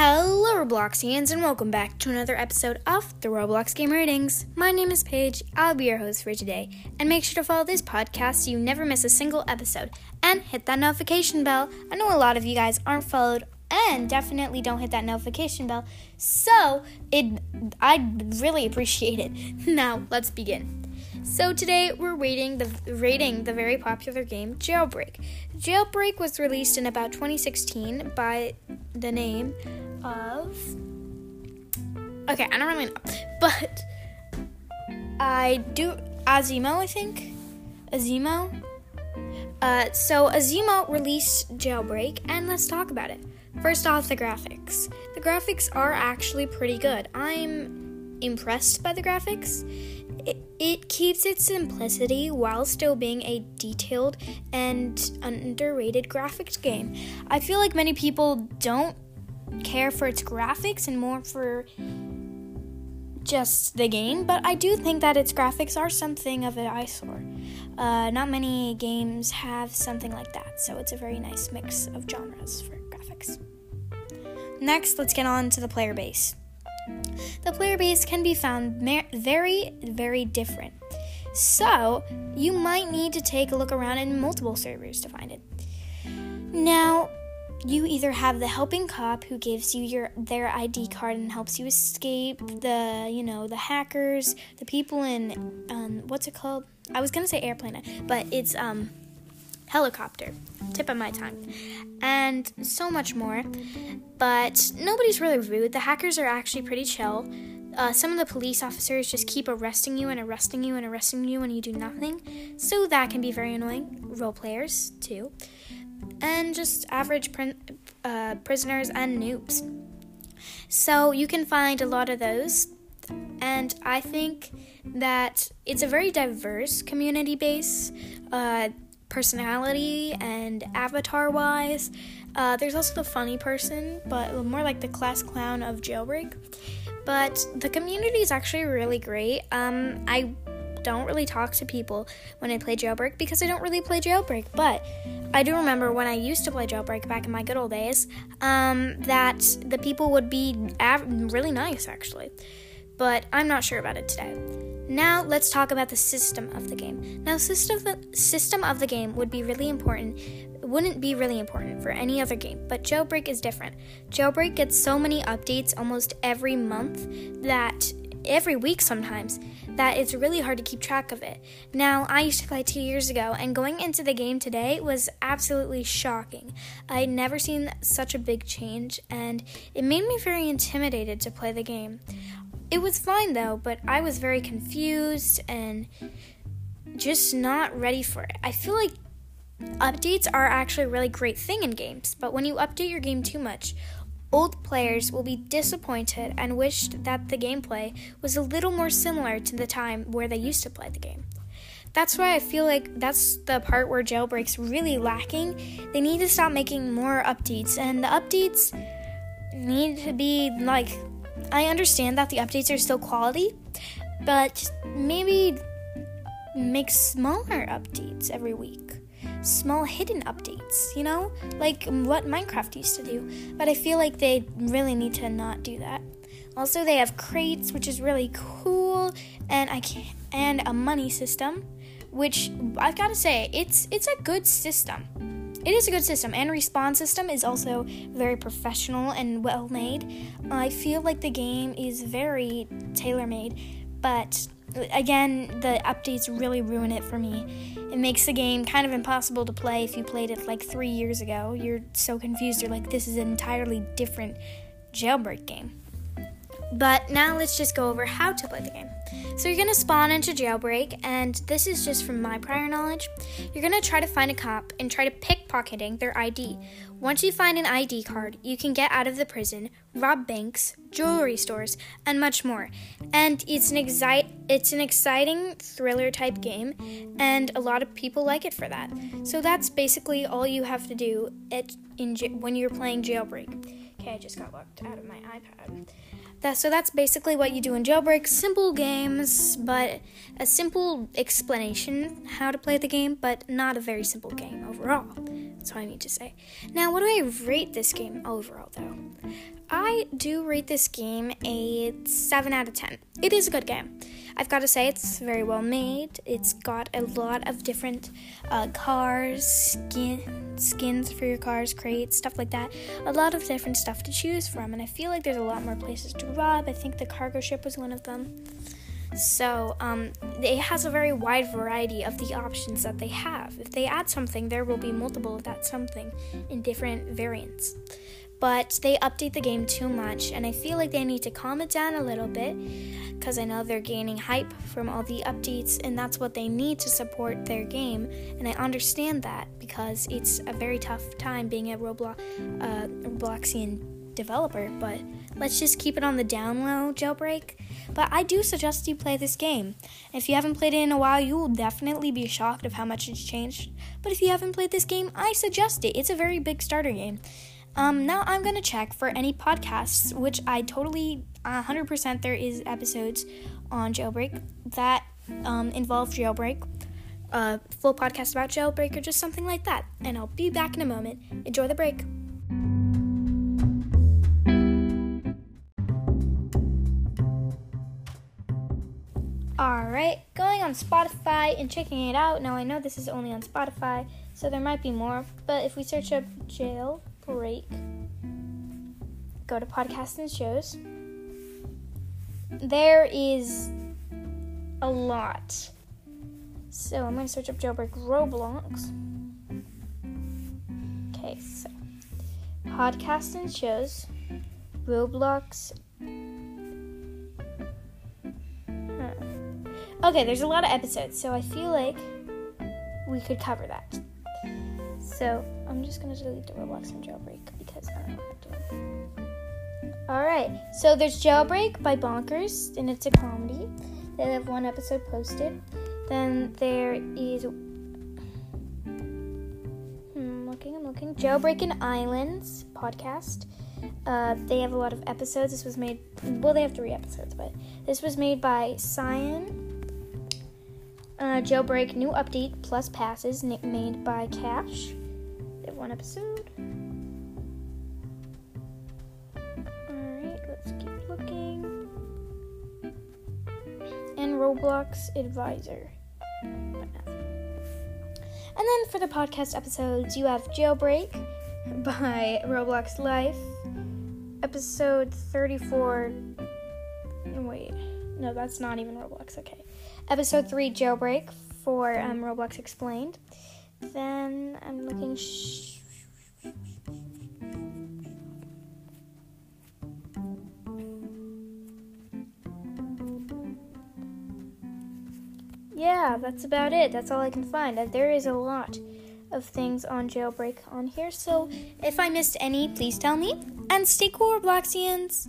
Hello, Robloxians, and welcome back to another episode of the Roblox Game Ratings. My name is Paige. I'll be your host for today. And make sure to follow this podcast so you never miss a single episode. And hit that notification bell. I know a lot of you guys aren't followed and definitely don't hit that notification bell. So, it I'd really appreciate it. Now, let's begin. So today we're rating the rating the very popular game Jailbreak. Jailbreak was released in about 2016 by the name of Okay, I don't really know. But I do Asimo, I think. Asimo. Uh, so Asimo released Jailbreak, and let's talk about it. First off, the graphics. The graphics are actually pretty good. I'm impressed by the graphics. It, it keeps its simplicity while still being a detailed and underrated graphics game. I feel like many people don't care for its graphics and more for just the game, but I do think that its graphics are something of an eyesore. Uh, not many games have something like that, so it's a very nice mix of genres for graphics. Next, let's get on to the player base. The player base can be found very, very different. So, you might need to take a look around in multiple servers to find it. Now, you either have the helping cop who gives you your their ID card and helps you escape the you know the hackers, the people in um, what's it called? I was gonna say airplane, but it's um helicopter, tip of my tongue, and so much more. But nobody's really rude. The hackers are actually pretty chill. Uh, some of the police officers just keep arresting you and arresting you and arresting you when you do nothing, so that can be very annoying. Role players, too. And just average uh, prisoners and noobs. So you can find a lot of those, and I think that it's a very diverse community base. Uh, personality and avatar wise. Uh, there's also the funny person, but more like the class clown of Jailbreak. But the community is actually really great. Um, I don't really talk to people when I play Jailbreak because I don't really play Jailbreak, but I do remember when I used to play Jailbreak back in my good old days um, that the people would be av- really nice actually. But I'm not sure about it today. Now let's talk about the system of the game. Now system system of the game would be really important wouldn't be really important for any other game, but Jailbreak is different. Jailbreak gets so many updates almost every month that every week sometimes that it's really hard to keep track of it. Now, I used to play 2 years ago and going into the game today was absolutely shocking. I'd never seen such a big change and it made me very intimidated to play the game. It was fine though, but I was very confused and just not ready for it. I feel like updates are actually a really great thing in games, but when you update your game too much, old players will be disappointed and wished that the gameplay was a little more similar to the time where they used to play the game. That's why I feel like that's the part where jailbreak's really lacking. They need to stop making more updates, and the updates need to be like I understand that the updates are still quality, but maybe make smaller updates every week. Small hidden updates, you know? Like what Minecraft used to do. But I feel like they really need to not do that. Also, they have crates, which is really cool, and I can and a money system, which I've got to say, it's it's a good system. It is a good system, and respawn system is also very professional and well made. I feel like the game is very tailor made, but again, the updates really ruin it for me. It makes the game kind of impossible to play if you played it like three years ago. You're so confused, you're like, this is an entirely different jailbreak game. But now let's just go over how to play the game. So you're gonna spawn into jailbreak, and this is just from my prior knowledge. You're gonna try to find a cop and try to pickpocketing their ID. Once you find an ID card, you can get out of the prison, rob banks, jewelry stores, and much more. And it's an excite it's an exciting thriller type game, and a lot of people like it for that. So that's basically all you have to do at in when you're playing jailbreak. Okay, I just got locked out of my iPad. That, so that's basically what you do in Jailbreak. Simple games, but a simple explanation how to play the game, but not a very simple game overall. That's all I need to say. Now, what do I rate this game overall, though? I do rate this game a 7 out of 10. It is a good game. I've got to say, it's very well made. It's got a lot of different uh, cars, skin, skins for your cars, crates, stuff like that. A lot of different stuff to choose from, and I feel like there's a lot more places to rob. I think the cargo ship was one of them. So um, it has a very wide variety of the options that they have. If they add something, there will be multiple of that something in different variants. But they update the game too much, and I feel like they need to calm it down a little bit because I know they're gaining hype from all the updates, and that's what they need to support their game. And I understand that because it's a very tough time being a Roblox, uh, Robloxian developer, but let's just keep it on the down low, Jailbreak. But I do suggest you play this game. If you haven't played it in a while, you will definitely be shocked of how much it's changed. But if you haven't played this game, I suggest it. It's a very big starter game. Um, now I'm gonna check for any podcasts, which I totally 100% there is episodes on Jailbreak that um, involve Jailbreak, a uh, full podcast about Jailbreak, or just something like that. And I'll be back in a moment. Enjoy the break. Going on Spotify and checking it out. Now I know this is only on Spotify, so there might be more, but if we search up jailbreak, go to podcasts and shows, there is a lot. So I'm to search up jailbreak Roblox. Okay, so podcasts and shows, Roblox Okay, there's a lot of episodes, so I feel like we could cover that. So I'm just gonna delete the Roblox and Jailbreak because I don't know to. do. Alright, so there's Jailbreak by Bonkers, and it's a comedy. They have one episode posted. Then there is. Hmm, looking, I'm looking. Jailbreaking Islands podcast. Uh, they have a lot of episodes. This was made, well, they have three episodes, but this was made by Cyan uh, jailbreak new update plus passes made by Cash. They one episode. Alright, let's keep looking. And Roblox Advisor. And then for the podcast episodes, you have Jailbreak by Roblox Life, episode 34. Wait, no, that's not even Roblox. Okay episode 3 jailbreak for um, Roblox Explained. Then I'm looking. Yeah, that's about it. That's all I can find. There is a lot of things on jailbreak on here, so if I missed any, please tell me. And stay cool, Robloxians!